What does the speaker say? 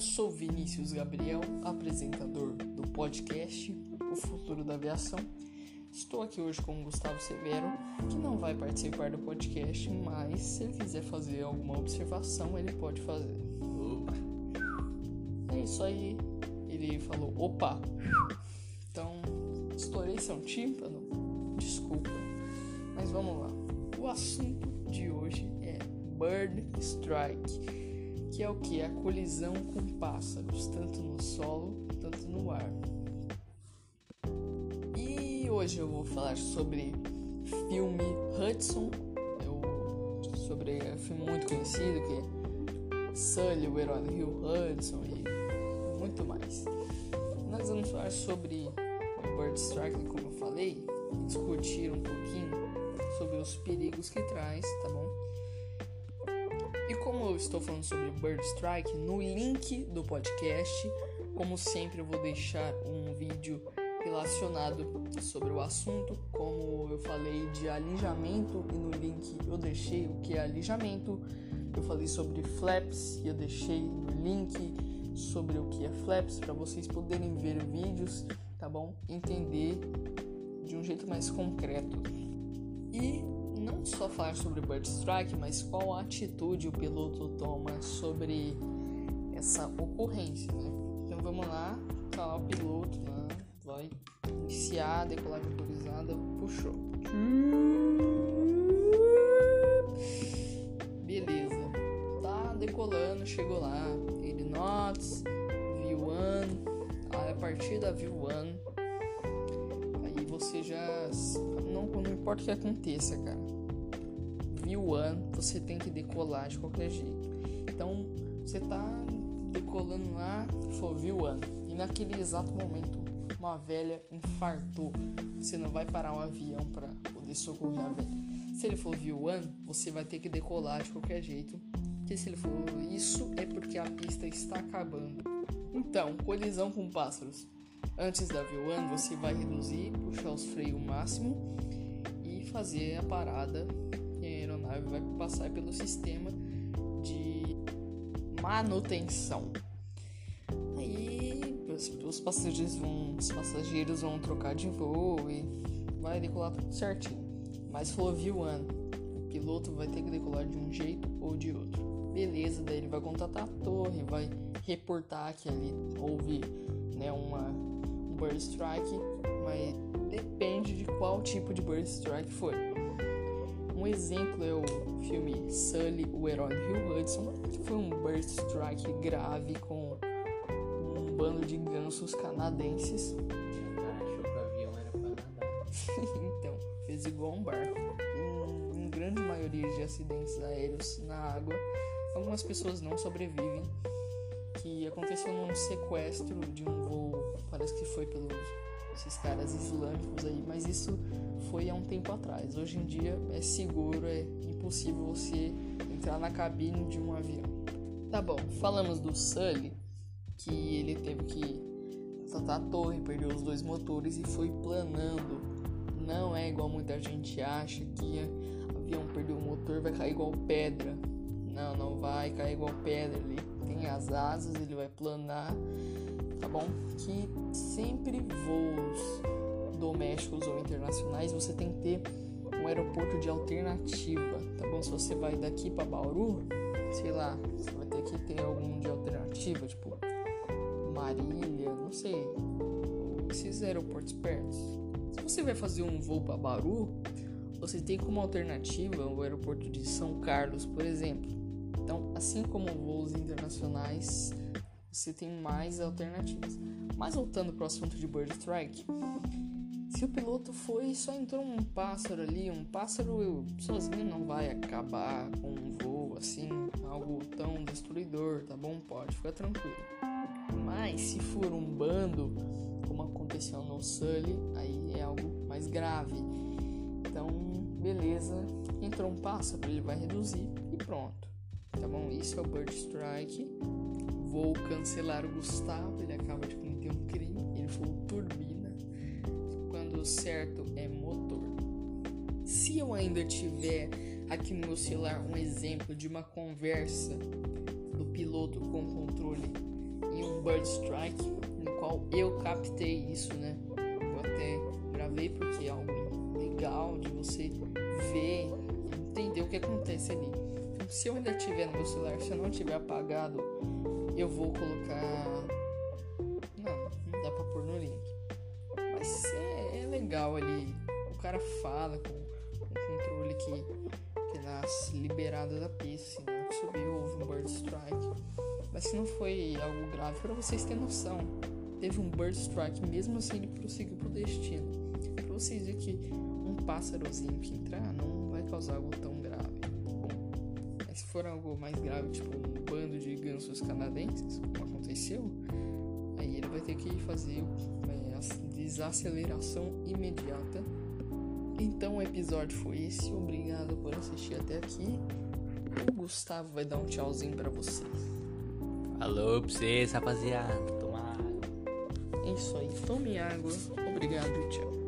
sou Vinícius Gabriel, apresentador do podcast O Futuro da Aviação. Estou aqui hoje com o Gustavo Severo, que não vai participar do podcast, mas se ele quiser fazer alguma observação, ele pode fazer. Opa. É isso aí. Ele falou opa. Então, estourei seu tímpano. Desculpa. Mas vamos lá. O assunto de hoje é Bird Strike que é o que? A colisão com pássaros, tanto no solo, tanto no ar. E hoje eu vou falar sobre filme Hudson, eu, sobre um filme muito conhecido que é Sully, o herói do Rio Hudson e muito mais. Nós vamos falar sobre o Bird Strike, como eu falei, discutir um pouquinho sobre os perigos que traz, tá bom? Como eu estou falando sobre Bird Strike, no link do podcast, como sempre, eu vou deixar um vídeo relacionado sobre o assunto, como eu falei de alijamento e no link eu deixei o que é alijamento. Eu falei sobre flaps e eu deixei no link sobre o que é flaps para vocês poderem ver vídeos, tá bom? Entender de um jeito mais concreto. E não só falar sobre Bird Strike, mas qual atitude o piloto toma sobre essa ocorrência, né? Então vamos lá, tá lá o piloto, né? vai iniciar a decolagem motorizada, puxou. Beleza, tá decolando, chegou lá, ele knots, V1, a partir da V1, aí você já não, não importa o que aconteça, cara V1 você tem que decolar de qualquer jeito. Então você tá decolando lá, for V1 e naquele exato momento uma velha infartou. Você não vai parar um avião para poder socorrer a velha. Se ele for V1, você vai ter que decolar de qualquer jeito. Porque se ele for isso é porque a pista está acabando. Então, colisão com pássaros. Antes da V1, você vai reduzir, puxar os freios máximo e fazer a parada aeronave vai passar pelo sistema de manutenção. Aí os, os passageiros vão, os passageiros vão trocar de voo e vai decolar tudo certinho. Mas falou view one, o piloto vai ter que decolar de um jeito ou de outro. Beleza, daí ele vai contatar a torre, vai reportar que ali houve né, uma, um bird strike, mas depende de qual tipo de bird strike foi. Um exemplo é o filme Sully, o herói do Rio Hudson, que foi um burst strike grave com um bando de gansos canadenses. Achou que o avião era pra nadar. então, fez igual um barco. Em, em grande maioria de acidentes aéreos na água, algumas pessoas não sobrevivem. Que aconteceu num sequestro de um voo, parece que foi pelos esses caras islâmicos aí, mas isso foi há um tempo atrás. Hoje em dia é seguro, é impossível você entrar na cabine de um avião. Tá bom, falamos do Sully, que ele teve que saltar a torre, perdeu os dois motores e foi planando. Não é igual muita gente acha que avião perdeu o motor vai cair igual pedra. Não, não vai cair igual pedra. Ele tem as asas, ele vai planar tá bom? Que sempre voos domésticos ou internacionais você tem que ter um aeroporto de alternativa, tá bom? Se você vai daqui para Bauru, sei lá, você vai ter que ter algum de alternativa, tipo Marília, não sei, esses aeroportos perto. Se você vai fazer um voo para Bauru, você tem como alternativa o aeroporto de São Carlos, por exemplo. Então, assim como voos internacionais, você tem mais alternativas. Mas voltando para o assunto de Bird Strike, se o piloto foi só entrou um pássaro ali, um pássaro sozinho não vai acabar com um voo assim, algo tão destruidor, tá bom? Pode ficar tranquilo. Mas se for um bando, como aconteceu no Sully, aí é algo mais grave. Então, beleza, entrou um pássaro, ele vai reduzir e pronto. Tá bom? Isso é o Bird Strike vou cancelar o Gustavo, ele acaba de cometer um crime, ele falou turbina, quando o certo é motor. Se eu ainda tiver aqui no meu celular um exemplo de uma conversa do piloto com o controle em um Bird Strike, no qual eu captei isso, né? Eu até gravei porque é algo legal de você ver entender o que acontece ali. Se eu ainda tiver no meu celular, se eu não tiver apagado, eu vou colocar. Não, não dá pra pôr no link. Mas é, é legal ali. O cara fala com o controle que, nasce liberado da pista, assim, né? subiu, houve um Bird Strike. Mas se não foi algo grave, para vocês terem noção, teve um Bird Strike, mesmo assim ele prosseguiu pro destino. Pra vocês verem que um pássarozinho que entrar não vai causar algo tão grave. Mas se for algo mais grave, tipo um bando de gansos canadenses, como aconteceu, aí ele vai ter que fazer é, a desaceleração imediata. Então o episódio foi esse. Obrigado por assistir até aqui. O Gustavo vai dar um tchauzinho pra vocês. Alô pra vocês, rapaziada. Tomar água. É isso aí. Tome água. Obrigado e tchau.